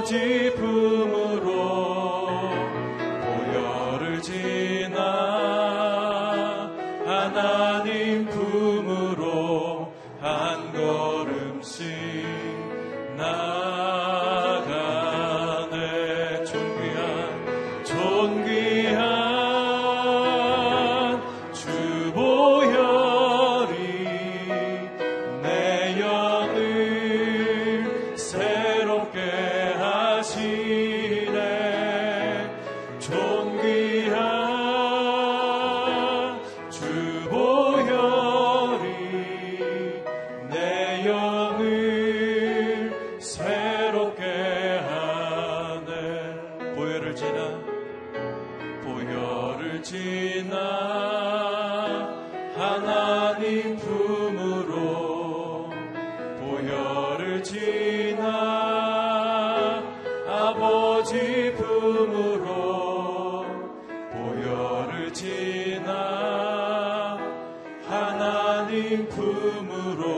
아버지 부 품으로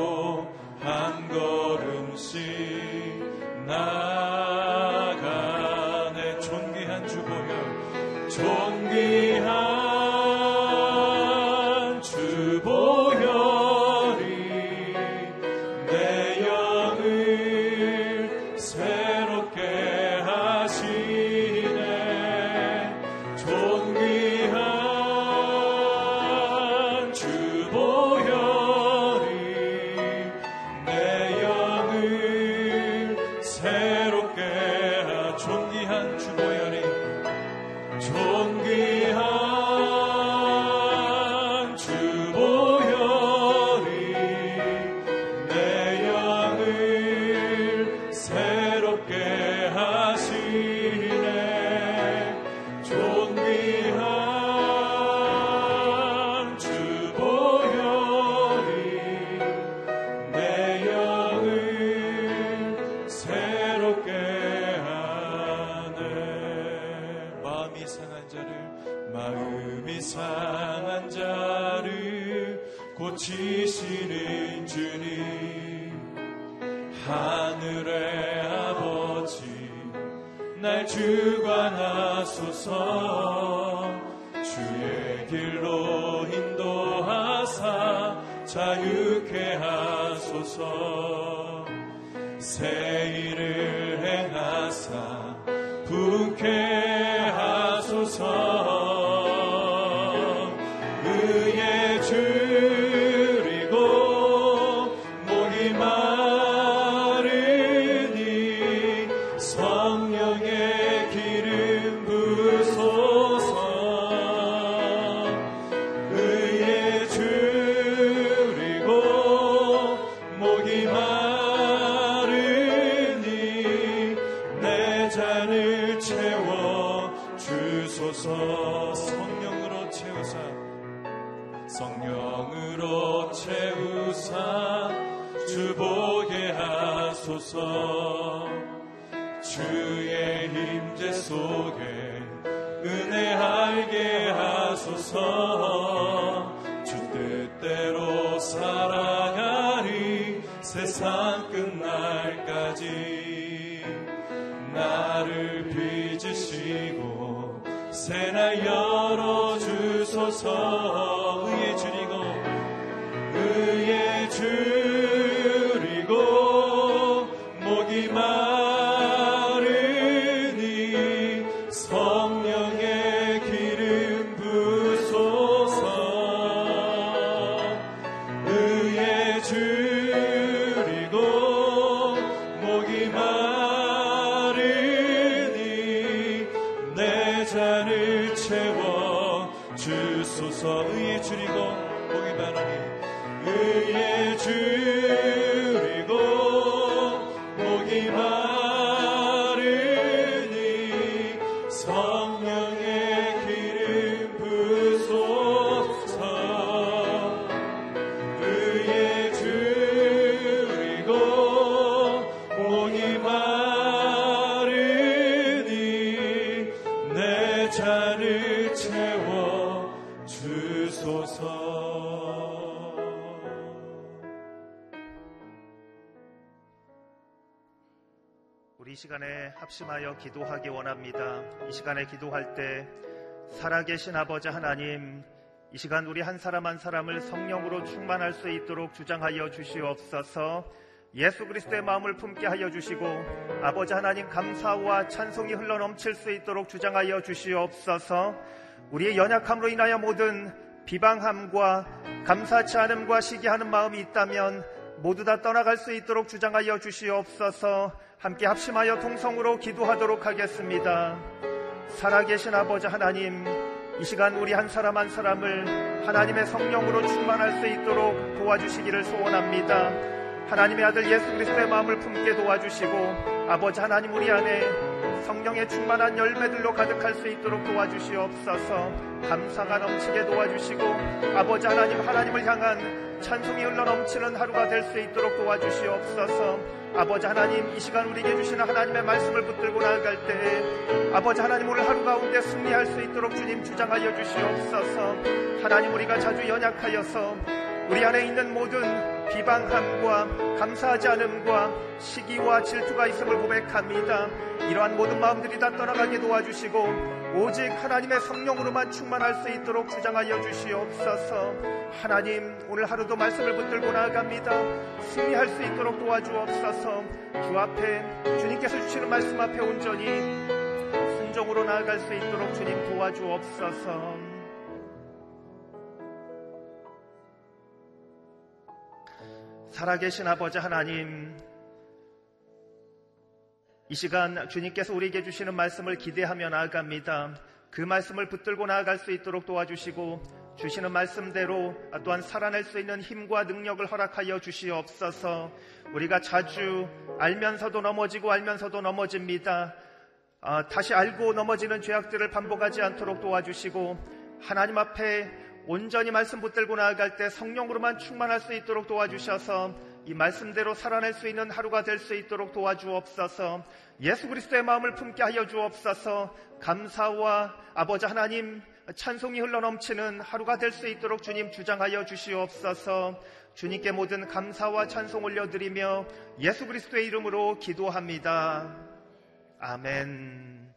세상 끝. 주께서 의에 줄이고 복이 많으니 의에 줄. 합심하여 기도하기 원합니다. 이 시간에 기도할 때 살아계신 아버지 하나님, 이 시간 우리 한 사람 한 사람을 성령으로 충만할 수 있도록 주장하여 주시옵소서. 예수 그리스도의 마음을 품게 하여 주시고 아버지 하나님 감사와 찬송이 흘러 넘칠 수 있도록 주장하여 주시옵소서. 우리의 연약함으로 인하여 모든 비방함과 감사치 않음과 시기하는 마음이 있다면 모두 다 떠나갈 수 있도록 주장하여 주시옵소서. 함께 합심하여 통성으로 기도하도록 하겠습니다. 살아계신 아버지 하나님, 이 시간 우리 한 사람 한 사람을 하나님의 성령으로 충만할 수 있도록 도와주시기를 소원합니다. 하나님의 아들 예수 그리스도의 마음을 품게 도와주시고 아버지 하나님 우리 안에 성령의 충만한 열매들로 가득할 수 있도록 도와주시옵소서. 감사가 넘치게 도와주시고 아버지 하나님 하나님을 향한 찬송이 흘러 넘치는 하루가 될 수 있도록 도와주시옵소서. 아버지 하나님 이 시간 우리에게 주시는 하나님의 말씀을 붙들고 나아갈 때 아버지 하나님 오늘 하루 가운데 승리할 수 있도록 주님 주장하여 주시옵소서. 하나님 우리가 자주 연약하여서 우리 안에 있는 모든 비방함과 감사하지 않음과 시기와 질투가 있음을 고백합니다. 이러한 모든 마음들이 다 떠나가게 도와주시고 오직 하나님의 성령으로만 충만할 수 있도록 주장하여 주시옵소서. 하나님 오늘 하루도 말씀을 붙들고 나아갑니다. 승리할 수 있도록 도와주옵소서. 주 앞에 주님께서 주시는 말씀 앞에 온전히 순종으로 나아갈 수 있도록 주님 도와주옵소서. 살아계신 아버지 하나님, 이 시간 주님께서 우리에게 주시는 말씀을 기대하며 나아갑니다. 그 말씀을 붙들고 나아갈 수 있도록 도와주시고 주시는 말씀대로 또한 살아낼 수 있는 힘과 능력을 허락하여 주시옵소서. 우리가 자주 알면서도 넘어지고 알면서도 넘어집니다. 아, 다시 알고 넘어지는 죄악들을 반복하지 않도록 도와주시고 하나님 앞에 온전히 말씀 붙들고 나아갈 때 성령으로만 충만할 수 있도록 도와주셔서 이 말씀대로 살아낼 수 있는 하루가 될 수 있도록 도와주옵소서 예수 그리스도의 마음을 품게 하여 주옵소서 감사와 아버지 하나님 찬송이 흘러넘치는 하루가 될 수 있도록 주님 주장하여 주시옵소서 주님께 모든 감사와 찬송 올려드리며 예수 그리스도의 이름으로 기도합니다. 아멘.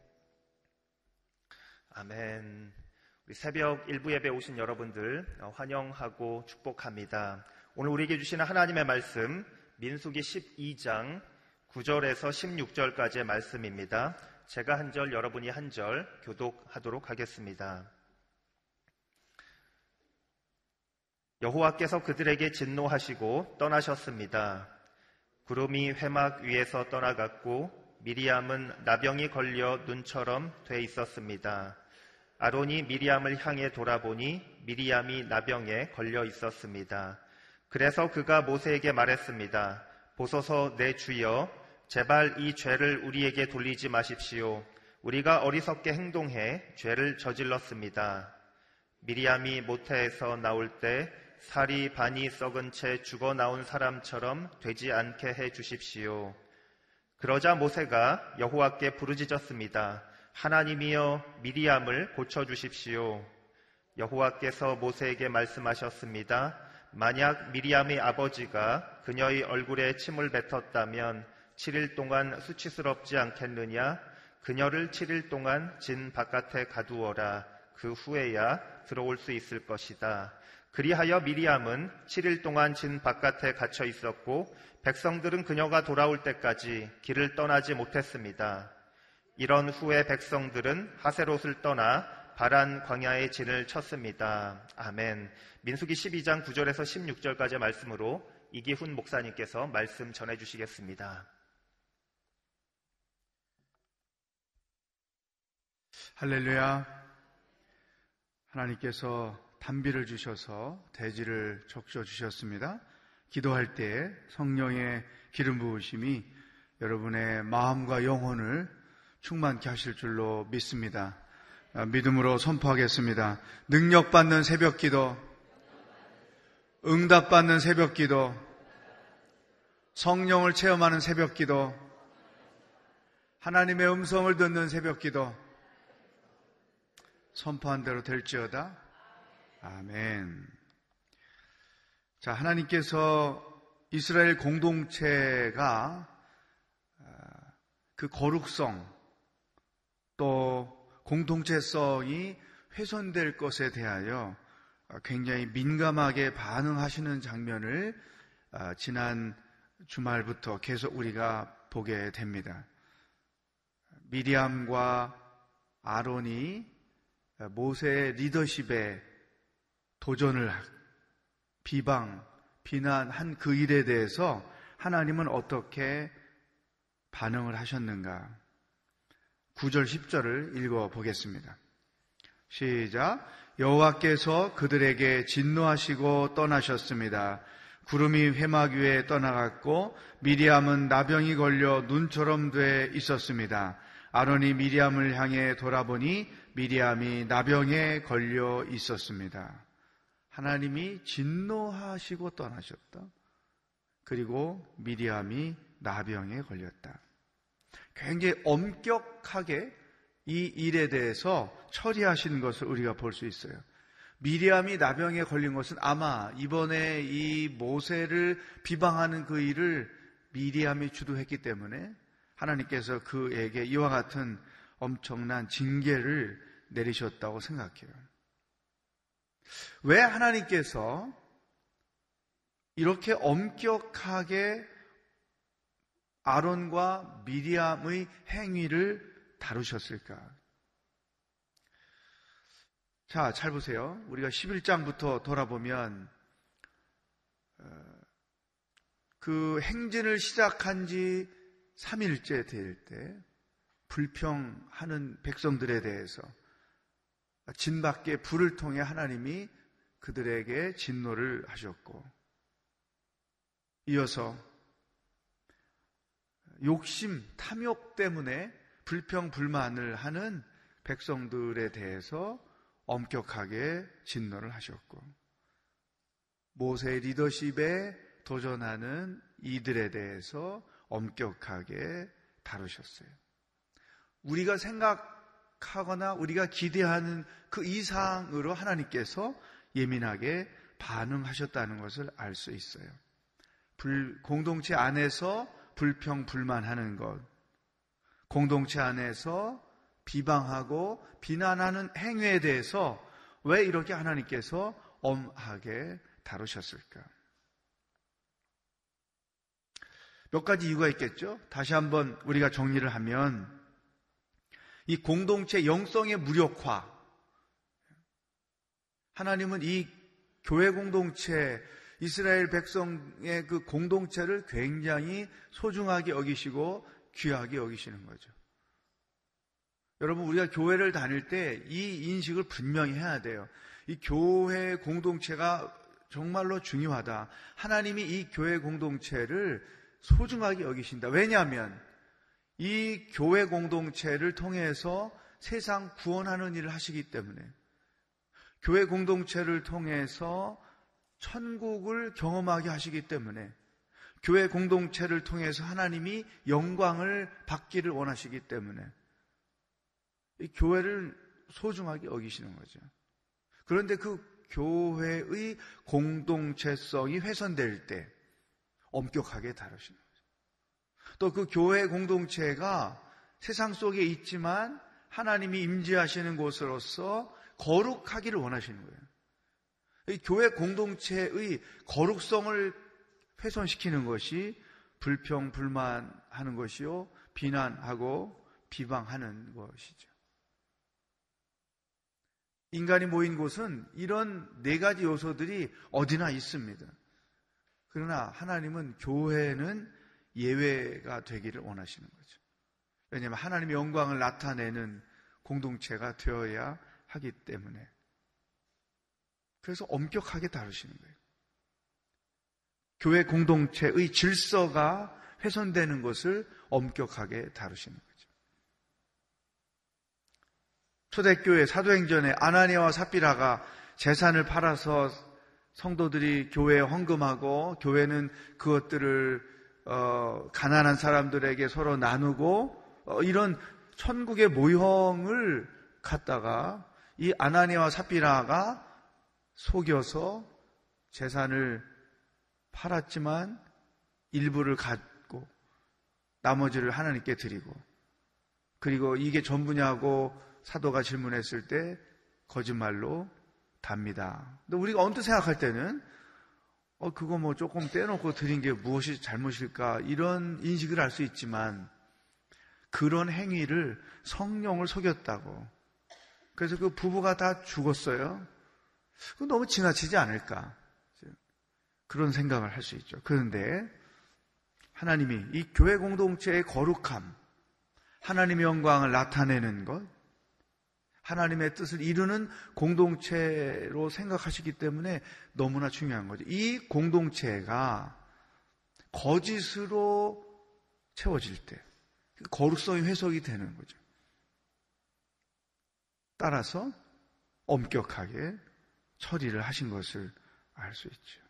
아멘. 새벽 일부 예배 오신 여러분들 어, 환영하고 축복합니다. 오늘 우리에게 주시는 하나님의 말씀 민수기 12장 9절에서 16절까지의 말씀입니다. 제가 한 절, 여러분이 한 절 교독하도록 하겠습니다. 여호와께서 그들에게 진노하시고 떠나셨습니다. 구름이 회막 위에서 떠나갔고 미리암은 나병이 걸려 눈처럼 돼 있었습니다. 아론이 미리암을 향해 돌아보니 미리암이 나병에 걸려 있었습니다. 그래서 그가 모세에게 말했습니다. 보소서 내 주여, 제발 이 죄를 우리에게 돌리지 마십시오. 우리가 어리석게 행동해 죄를 저질렀습니다. 미리암이 모태에서 나올 때 살이 반이 썩은 채 죽어 나온 사람처럼 되지 않게 해 주십시오. 그러자 모세가 여호와께 부르짖었습니다. 하나님이여 미리암을 고쳐 주십시오. 여호와께서 모세에게 말씀하셨습니다. 만약 미리암의 아버지가 그녀의 얼굴에 침을 뱉었다면 7일 동안 수치스럽지 않겠느냐? 그녀를 7일 동안 진 바깥에 가두어라. 그 후에야 들어올 수 있을 것이다. 그리하여 미리암은 7일 동안 진 바깥에 갇혀 있었고 백성들은 그녀가 돌아올 때까지 길을 떠나지 못했습니다. 이런 후에 백성들은 하세롯을 떠나 바란 광야의 진을 쳤습니다. 아멘. 민수기 12장 9절에서 16절까지 말씀으로 이기훈 목사님께서 말씀 전해 주시겠습니다. 할렐루야. 하나님께서 단비를 주셔서 대지를 적셔 주셨습니다. 기도할 때 성령의 기름 부으심이 여러분의 마음과 영혼을 충만케 하실 줄로 믿습니다. 아, 믿음으로 선포하겠습니다. 능력받는 새벽 기도, 응답받는 새벽 기도, 성령을 체험하는 새벽 기도, 하나님의 음성을 듣는 새벽 기도, 선포한 대로 될지어다. 아멘. 자, 하나님께서 이스라엘 공동체가 그 거룩성 또 공동체성이 훼손될 것에 대하여 굉장히 민감하게 반응하시는 장면을 아, 지난 주말부터 계속 우리가 보게 됩니다. 미리암과 아론이 모세의 리더십에 도전을 비방, 비난한 그 일에 대해서 하나님은 어떻게 반응을 하셨는가? 9절 10절을 읽어 보겠습니다. 시작. 여호와께서 그들에게 진노하시고 떠나셨습니다. 구름이 회막 위에 떠나갔고 미리암은 나병이 걸려 눈처럼 돼 있었습니다. 아론이 미리암을 향해 돌아보니 미리암이 나병에 걸려 있었습니다. 하나님이 진노하시고 떠나셨다. 그리고 미리암이 나병에 걸렸다. 굉장히 엄격하게 이 일에 대해서 처리하시는 것을 우리가 볼 수 있어요. 미리암이 나병에 걸린 것은 아마 이번에 이 모세를 비방하는 그 일을 미리암이 주도했기 때문에 하나님께서 그에게 이와 같은 엄청난 징계를 내리셨다고 생각해요. 왜 하나님께서 이렇게 엄격하게 아론과 미리암의 행위를 다루셨을까? 자, 잘 보세요. 우리가 11장부터 돌아보면 어, 그 행진을 시작한 지 3일째 될 때 불평하는 백성들에 대해서 진 밖에 불을 통해 하나님이 그들에게 진노를 하셨고 이어서 욕심, 탐욕 때문에 불평, 불만을 하는 백성들에 대해서 엄격하게 진노를 하셨고, 모세의 리더십에 도전하는 이들에 대해서 엄격하게 다루셨어요. 우리가 생각하거나 우리가 기대하는 그 이상으로 하나님께서 예민하게 반응하셨다는 것을 알 수 있어요. 불, 공동체 안에서 불평, 불만하는 것, 공동체 안에서 비방하고 비난하는 행위에 대해서 왜 이렇게 하나님께서 엄하게 다루셨을까? 몇 가지 이유가 있겠죠? 다시 한번 우리가 정리를 하면 이 공동체 영성의 무력화 하나님은 이 교회 공동체 이스라엘 백성의 그 공동체를 굉장히 소중하게 여기시고 귀하게 여기시는 거죠. 여러분, 우리가 교회를 다닐 때 이 인식을 분명히 해야 돼요. 이 교회 공동체가 정말로 중요하다. 하나님이 이 교회 공동체를 소중하게 여기신다. 왜냐하면 이 교회 공동체를 통해서 세상 구원하는 일을 하시기 때문에 교회 공동체를 통해서 천국을 경험하게 하시기 때문에 교회 공동체를 통해서 하나님이 영광을 받기를 원하시기 때문에 이 교회를 소중하게 여기시는 거죠. 그런데 그 교회의 공동체성이 훼손될 때 엄격하게 다루시는 거죠. 또 그 교회 공동체가 세상 속에 있지만 하나님이 임재하시는 곳으로서 거룩하기를 원하시는 거예요. 이 교회 공동체의 거룩성을 훼손시키는 것이 불평, 불만하는 것이요, 비난하고 비방하는 것이죠. 인간이 모인 곳은 이런 네 가지 요소들이 어디나 있습니다. 그러나 하나님은 교회는 예외가 되기를 원하시는 거죠. 왜냐하면 하나님의 영광을 나타내는 공동체가 되어야 하기 때문에. 그래서 엄격하게 다루시는 거예요. 교회 공동체의 질서가 훼손되는 것을 엄격하게 다루시는 거죠. 초대교회 사도행전에 아나니아와 삽비라가 재산을 팔아서 성도들이 교회에 헌금하고 교회는 그것들을 어, 가난한 사람들에게 서로 나누고 어, 이런 천국의 모형을 갖다가 이 아나니아와 삽비라가 속여서 재산을 팔았지만 일부를 갖고 나머지를 하나님께 드리고 그리고 이게 전부냐고 사도가 질문했을 때 거짓말로 답니다. 근데 우리가 언뜻 생각할 때는 어 그거 뭐 조금 떼놓고 드린 게 무엇이 잘못일까 이런 인식을 할 수 있지만 그런 행위를 성령을 속였다고. 그래서 그 부부가 다 죽었어요. 그 너무 지나치지 않을까. 그런 생각을 할 수 있죠. 그런데 하나님이 이 교회 공동체의 거룩함, 하나님의 영광을 나타내는 것, 하나님의 뜻을 이루는 공동체로 생각하시기 때문에 너무나 중요한 거죠. 이 공동체가 거짓으로 채워질 때, 거룩성이 회복이 되는 거죠. 따라서 엄격하게 처리를 하신 것을 알 수 있죠.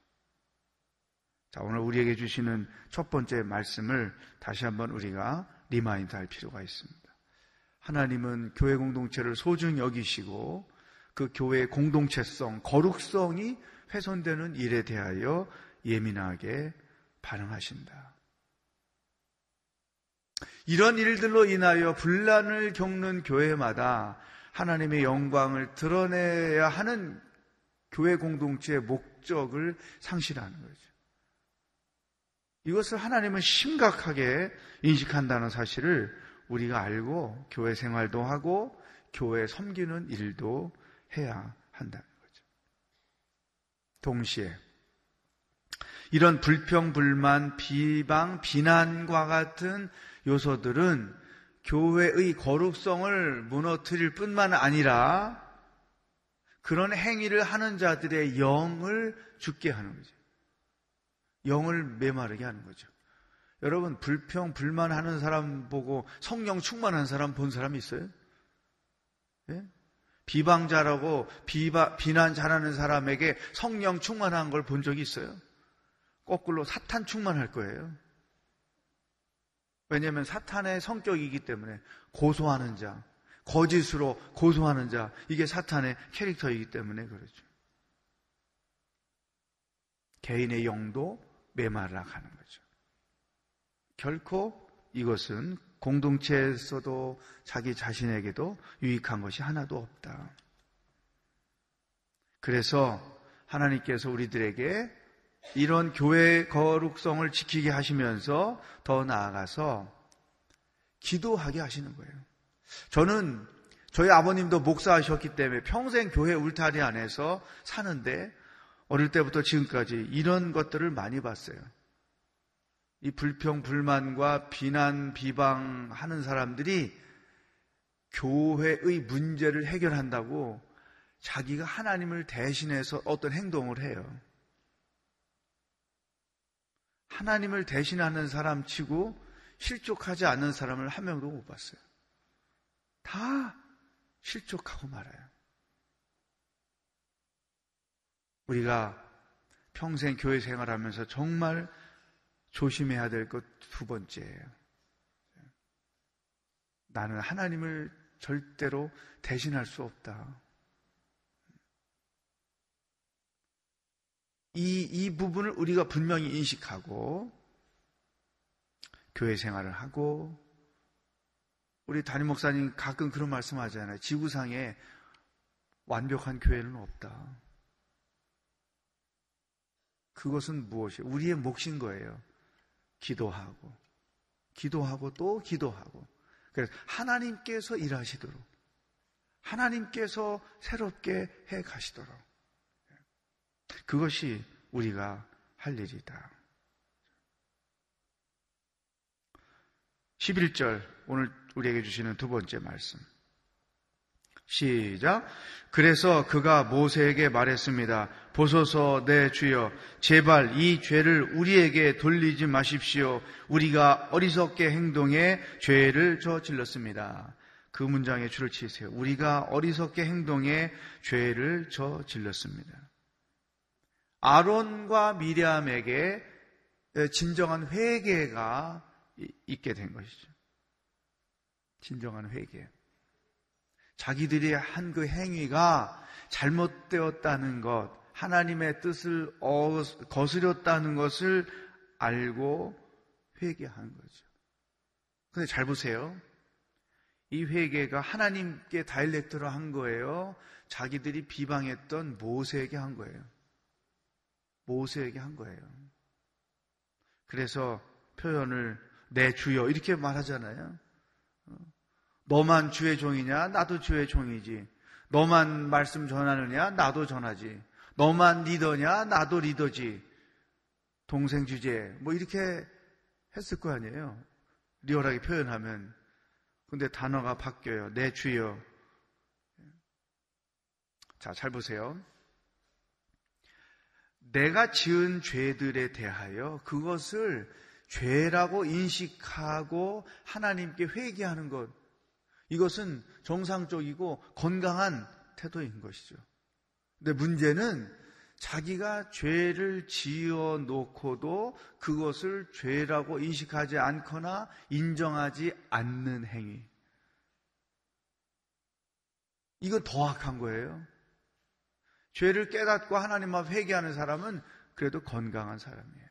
자, 오늘 우리에게 주시는 첫 번째 말씀을 다시 한번 우리가 remind 할 필요가 있습니다. 하나님은 교회 공동체를 소중히 여기시고 그 교회의 공동체성, 거룩성이 훼손되는 일에 대하여 예민하게 반응하신다. 이런 일들로 인하여 분란을 겪는 교회마다 하나님의 영광을 드러내야 하는 교회 공동체의 목적을 상실하는 거죠. 이것을 하나님은 심각하게 인식한다는 사실을 우리가 알고 교회 생활도 하고 교회 섬기는 일도 해야 한다는 거죠. 동시에 이런 불평, 불만, 비방, 비난과 같은 요소들은 교회의 거룩성을 무너뜨릴 뿐만 아니라 그런 행위를 하는 자들의 영을 죽게 하는 거죠. 영을 메마르게 하는 거죠. 여러분, 불평, 불만하는 사람 보고 성령 충만한 사람 본 사람 있어요? 예? 비방자라고 비바, 비난 잘하는 사람에게 성령 충만한 걸 본 적이 있어요? 거꾸로 사탄 충만할 거예요. 왜냐하면 사탄의 성격이기 때문에 고소하는 자, 거짓으로 고소하는 자, 이게 사탄의 캐릭터이기 때문에 그렇죠. 개인의 영도 메말라 가는 거죠. 결코 이것은 공동체에서도 자기 자신에게도 유익한 것이 하나도 없다. 그래서 하나님께서 우리들에게 이런 교회 거룩성을 지키게 하시면서 더 나아가서 기도하게 하시는 거예요. 저는 저희 아버님도 목사하셨기 때문에 평생 교회 울타리 안에서 사는데 어릴 때부터 지금까지 이런 것들을 많이 봤어요. 이 불평, 불만과 비난, 비방하는 사람들이 교회의 문제를 해결한다고 자기가 하나님을 대신해서 어떤 행동을 해요. 하나님을 대신하는 사람 치고 실족하지 않는 사람을 한 명도 못 봤어요. 다 실족하고 말아요. 우리가 평생 교회 생활하면서 정말 조심해야 될 것 두 번째예요. 나는 하나님을 절대로 대신할 수 없다. 이, 이 부분을 우리가 분명히 인식하고 교회 생활을 하고 우리 담임 목사님 가끔 그런 말씀 하잖아요. 지구상에 완벽한 교회는 없다. 그것은 무엇이? 우리의 몫인 거예요. 기도하고, 기도하고 또 기도하고. 그래서 하나님께서 일하시도록, 하나님께서 새롭게 해 가시도록. 그것이 우리가 할 일이다. 11절, 오늘 우리에게 주시는 두 번째 말씀. 시작. 그래서 그가 모세에게 말했습니다. 보소서 내 주여 제발 이 죄를 우리에게 돌리지 마십시오. 우리가 어리석게 행동해 죄를 저질렀습니다. 그 문장에 줄을 치세요. 우리가 어리석게 행동해 죄를 저질렀습니다. 아론과 미리암에게 진정한 회개가 있게 된 것이죠. 진정한 회개. 자기들이 한그 행위가 잘못되었다는 것, 하나님의 뜻을 거스렸다는 것을 알고 회개한 거죠. 근데 잘 보세요. 이 회개가 하나님께 다일렉트로 한 거예요. 자기들이 비방했던 모세에게 한 거예요. 모세에게 한 거예요. 그래서 표현을 내 주여 이렇게 말하잖아요. 너만 주의 종이냐? 나도 주의 종이지. 너만 말씀 전하느냐? 나도 전하지. 너만 리더냐? 나도 리더지. 동생 주제. 뭐 이렇게 했을 거 아니에요. 리얼하게 표현하면. 근데 단어가 바뀌어요. 내 주여. 자, 잘 보세요. 내가 지은 죄들에 대하여 그것을 죄라고 인식하고 하나님께 회개하는 것. 이것은 정상적이고 건강한 태도인 것이죠. 근데 문제는 자기가 죄를 지어 놓고도 그것을 죄라고 인식하지 않거나 인정하지 않는 행위. 이건 더 악한 거예요. 죄를 깨닫고 하나님 앞 회개하는 사람은 그래도 건강한 사람이에요.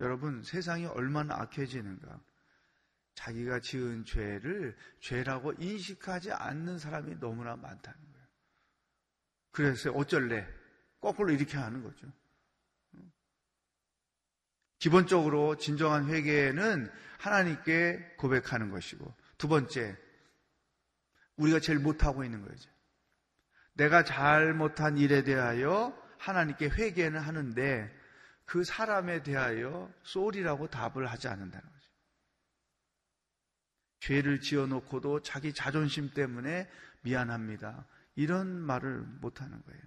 여러분, 세상이 얼마나 악해지는가. 자기가 지은 죄를 죄라고 인식하지 않는 사람이 너무나 많다는 거예요. 그래서 어쩔래? 거꾸로 이렇게 하는 거죠. 기본적으로 진정한 회개는 하나님께 고백하는 것이고, 두 번째, 우리가 제일 못하고 있는 거죠. 내가 잘못한 일에 대하여 하나님께 회개는 하는데, 그 사람에 대하여 쏠이라고 답을 하지 않는다는 거죠. 죄를 지어놓고도 자기 자존심 때문에 미안합니다. 이런 말을 못하는 거예요.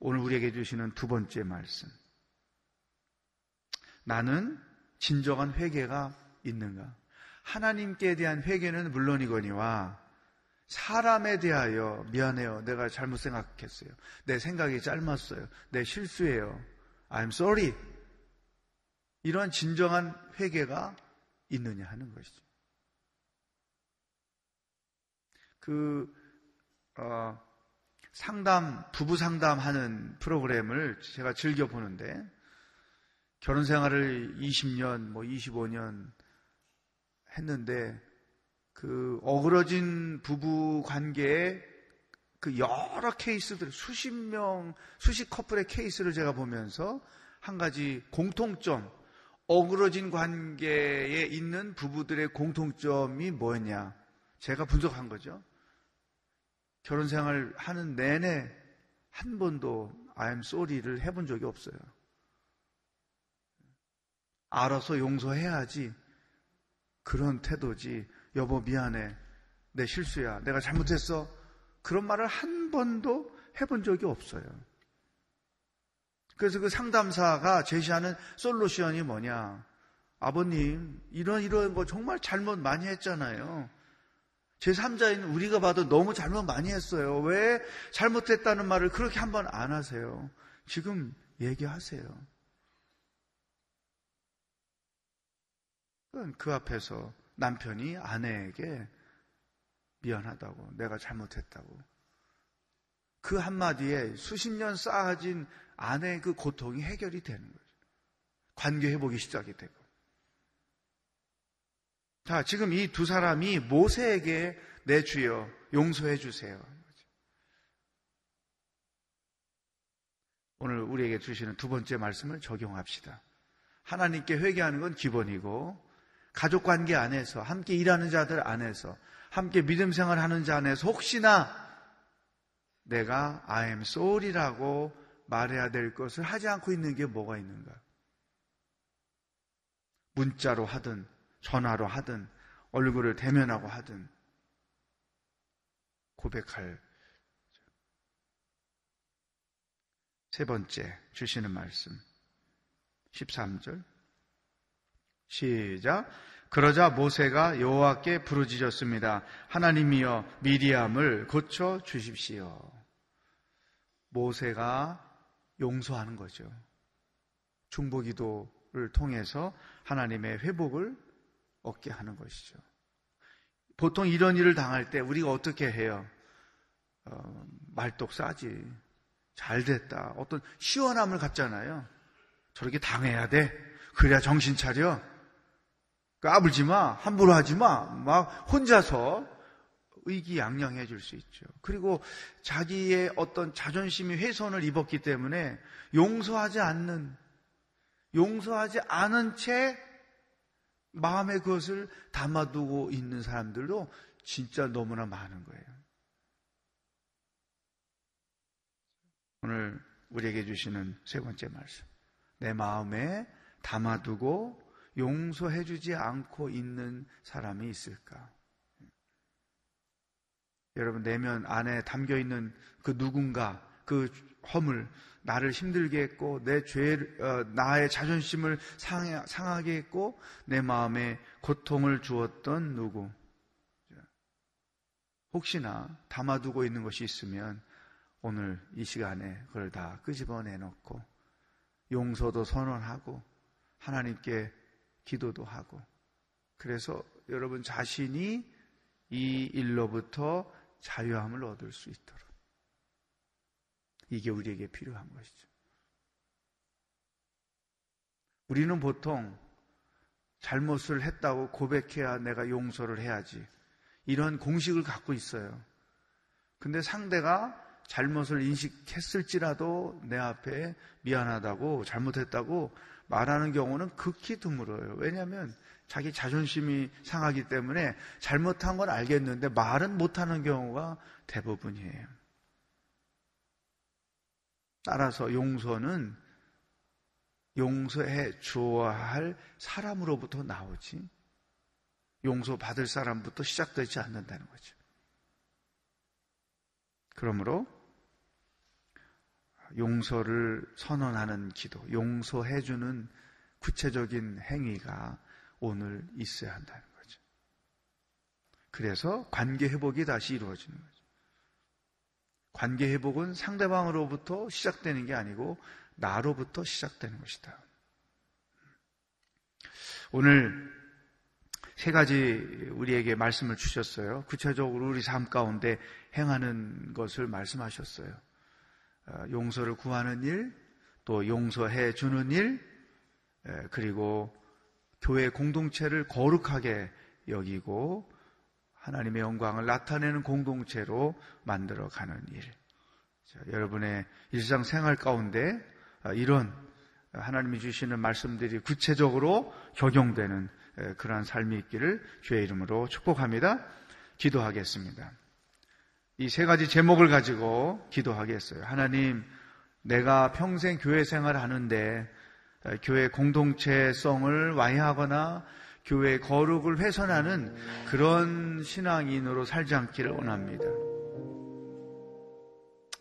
오늘 우리에게 주시는 두 번째 말씀. 나는 진정한 회개가 있는가? 하나님께 대한 회개는 물론이거니와 사람에 대하여 미안해요. 내가 잘못 생각했어요. 내 생각이 짧았어요. 내 실수예요. I'm sorry. 이런 진정한 회개가 있느냐 하는 것이죠. 그 어, 상담 부부 상담하는 프로그램을 제가 즐겨 보는데 결혼 생활을 20년 뭐 25년 했는데 그 어그러진 부부 관계에 그 여러 케이스들 수십 명 수십 커플의 케이스를 제가 보면서 한 가지 공통점 어그러진 관계에 있는 부부들의 공통점이 뭐였냐 제가 분석한 거죠. 결혼 생활 하는 내내 한 번도 I'm sorry를 해본 적이 없어요. 알아서 용서해야지 그런 태도지 여보 미안해. 내 실수야. 내가 잘못했어. 그런 말을 한 번도 해본 적이 없어요. 그래서 그 상담사가 제시하는 솔루션이 뭐냐. 아버님, 이런 이런 거 정말 잘못 많이 했잖아요. 제3자인 우리가 봐도 너무 잘못 많이 했어요. 왜 잘못했다는 말을 그렇게 한 번 안 하세요? 지금 얘기하세요. 그 앞에서 남편이 아내에게 미안하다고, 내가 잘못했다고. 그 한마디에 수십 년 쌓아진 아내의 그 고통이 해결이 되는 거죠. 관계 회복이 시작이 되고. 자, 지금 이 두 사람이 모세에게 내 주여 용서해 주세요. 오늘 우리에게 주시는 두 번째 말씀을 적용합시다. 하나님께 회개하는 건 기본이고 가족 관계 안에서, 함께 일하는 자들 안에서, 함께 믿음 생활 하는 자 안에서 혹시나 내가 I am sorry라고 말해야 될 것을 하지 않고 있는 게 뭐가 있는가? 문자로 하든, 전화로 하든, 얼굴을 대면하고 하든, 고백할. 세 번째 주시는 말씀. 13절. 시작. 그러자 모세가 여호와께 부르짖었습니다. 하나님이여 미리암을 고쳐 주십시오. 모세가 용서하는 거죠. 중보기도를 통해서 하나님의 회복을 얻게 하는 것이죠. 보통 이런 일을 당할 때 우리가 어떻게 해요? 어, 말뚝 싸지. 잘 됐다. 어떤 시원함을 갖잖아요. 저렇게 당해야 돼. 그래야 정신 차려. 까불지 마. 함부로 하지 마. 막 혼자서 의기양양해 줄수 있죠. 그리고 자기의 어떤 자존심이 훼손을 입었기 때문에 용서하지 않는, 용서하지 않은 채 마음에 그것을 담아두고 있는 사람들도 진짜 너무나 많은 거예요. 오늘 우리에게 주시는 세 번째 말씀. 내 마음에 담아두고 용서해주지 않고 있는 사람이 있을까? 여러분, 내면 안에 담겨 있는 그 누군가, 그 허물, 나를 힘들게 했고, 내 죄, 어, 나의 자존심을 상하게 했고, 내 마음에 고통을 주었던 누구. 혹시나 담아두고 있는 것이 있으면 오늘 이 시간에 그걸 다 끄집어내 놓고 용서도 선언하고 하나님께 기도도 하고 그래서 여러분 자신이 이 일로부터 자유함을 얻을 수 있도록 이게 우리에게 필요한 것이죠. 우리는 보통 잘못을 했다고 고백해야 내가 용서를 해야지. 이런 공식을 갖고 있어요. 근데 상대가 잘못을 인식했을지라도 내 앞에 미안하다고 잘못했다고 말하는 경우는 극히 드물어요. 왜냐하면 자기 자존심이 상하기 때문에 잘못한 건 알겠는데 말은 못하는 경우가 대부분이에요. 따라서 용서는 용서해 주어야 할 사람으로부터 나오지 용서 받을 사람부터 시작되지 않는다는 거죠. 그러므로 용서를 선언하는 기도, 용서해주는 구체적인 행위가 오늘 있어야 한다는 거죠. 그래서 관계 회복이 다시 이루어지는 거죠. 관계 회복은 상대방으로부터 시작되는 게 아니고 나로부터 시작되는 것이다. 오늘 세 가지 우리에게 말씀을 주셨어요. 구체적으로 우리 삶 가운데 행하는 것을 말씀하셨어요. 어, 용서를 구하는 일, 또 용서해 주는 일, 그리고 교회 공동체를 거룩하게 여기고 하나님의 영광을 나타내는 공동체로 만들어가는 일. 자, 여러분의 일상 생활 가운데 어, 이런 하나님이 주시는 말씀들이 구체적으로 적용되는 그러한 삶이 있기를 주의 이름으로 축복합니다. 기도하겠습니다. 이 세 가지 제목을 가지고 기도하겠어요. 하나님, 내가 평생 교회 생활을 하는데 교회 공동체성을 와해하거나 교회 거룩을 훼손하는 그런 신앙인으로 살지 않기를 원합니다.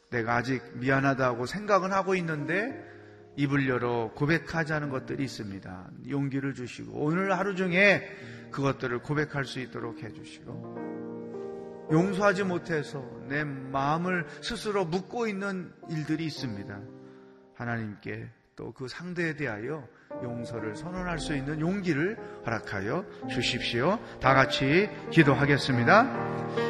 내가 아직 미안하다고 생각은 하고 있는데 입을 열어 고백하자는 것들이 있습니다. 용기를 주시고 오늘 하루 중에 그것들을 고백할 수 있도록 해주시고 용서하지 못해서 내 마음을 스스로 묻고 있는 일들이 있습니다. 하나님께 또 그 상대에 대하여 용서를 선언할 수 있는 용기를 허락하여 주십시오. 다 같이 기도하겠습니다.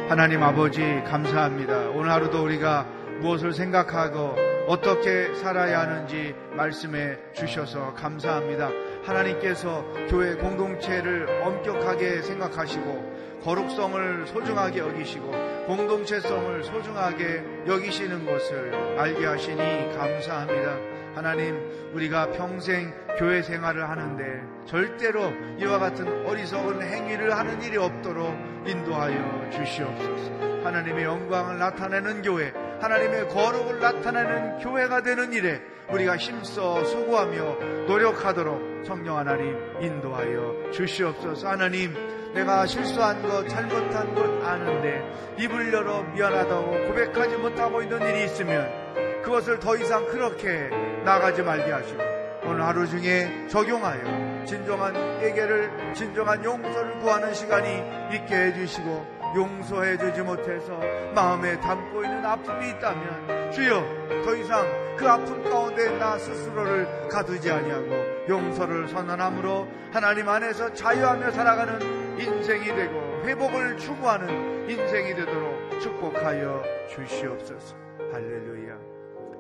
하나님 아버지 감사합니다. 오늘 하루도 우리가 무엇을 생각하고 어떻게 살아야 하는지 말씀해 주셔서 감사합니다. 하나님께서 교회 공동체를 엄격하게 생각하시고 거룩성을 소중하게 여기시고 공동체성을 소중하게 여기시는 것을 알게 하시니 감사합니다. 하나님, 우리가 평생 교회 생활을 하는데 절대로 이와 같은 어리석은 행위를 하는 일이 없도록 인도하여 주시옵소서. 하나님의 영광을 나타내는 교회, 하나님의 거룩을 나타내는 교회가 되는 일에 우리가 힘써 수고하며 노력하도록 성령 하나님 인도하여 주시옵소서. 하나님, 내가 실수한 것, 잘못한 것 아는데 입을 열어 미안하다고 고백하지 못하고 있는 일이 있으면 그것을 더 이상 그렇게 나가지 말게 하시고 오늘 하루 중에 적용하여 진정한 예계를 진정한 용서를 구하는 시간이 있게 해주시고 용서해 주지 못해서 마음에 담고 있는 아픔이 있다면 주여 더 이상 그 아픔 가운데 나 스스로를 가두지 아니하고 용서를 선언함으로 하나님 안에서 자유하며 살아가는 인생이 되고 회복을 추구하는 인생이 되도록 축복하여 주시옵소서. 할렐루야.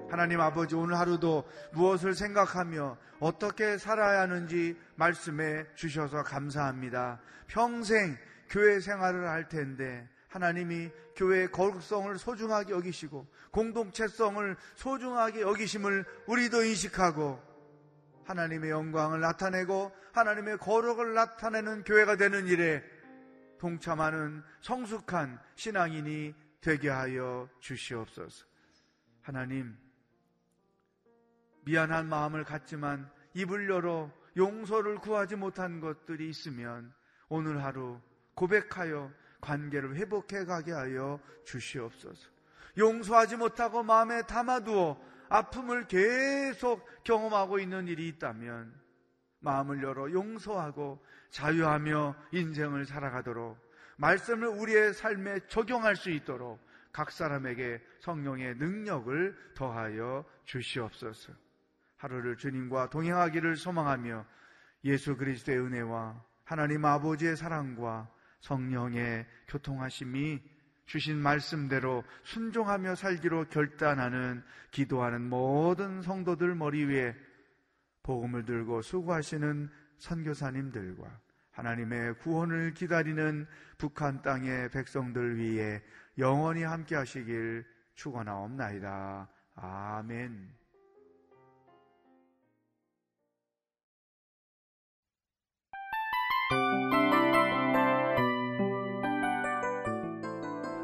하나님 아버지 오늘 하루도 무엇을 생각하며 어떻게 살아야 하는지 말씀해 주셔서 감사합니다. 평생 교회 생활을 할 텐데 하나님이 교회의 거룩성을 소중하게 여기시고 공동체성을 소중하게 여기심을 우리도 인식하고 하나님의 영광을 나타내고 하나님의 거룩을 나타내는 교회가 되는 일에 동참하는 성숙한 신앙인이 되게 하여 주시옵소서. 하나님, 미안한 마음을 갖지만 입을 열어 용서를 구하지 못한 것들이 있으면 오늘 하루 고백하여 관계를 회복해 가게 하여 주시옵소서. 용서하지 못하고 마음에 담아두어 아픔을 계속 경험하고 있는 일이 있다면 마음을 열어 용서하고 자유하며 인생을 살아가도록 말씀을 우리의 삶에 적용할 수 있도록 각 사람에게 성령의 능력을 더하여 주시옵소서. 하루를 주님과 동행하기를 소망하며 예수 그리스도의 은혜와 하나님 아버지의 사랑과 성령의 교통하심이 주신 말씀대로 순종하며 살기로 결단하는 기도하는 모든 성도들 머리 위에 복음을 들고 수고하시는 선교사님들과 하나님의 구원을 기다리는 북한 땅의 백성들 위해 영원히 함께 하시길 축원하옵나이다. 아멘.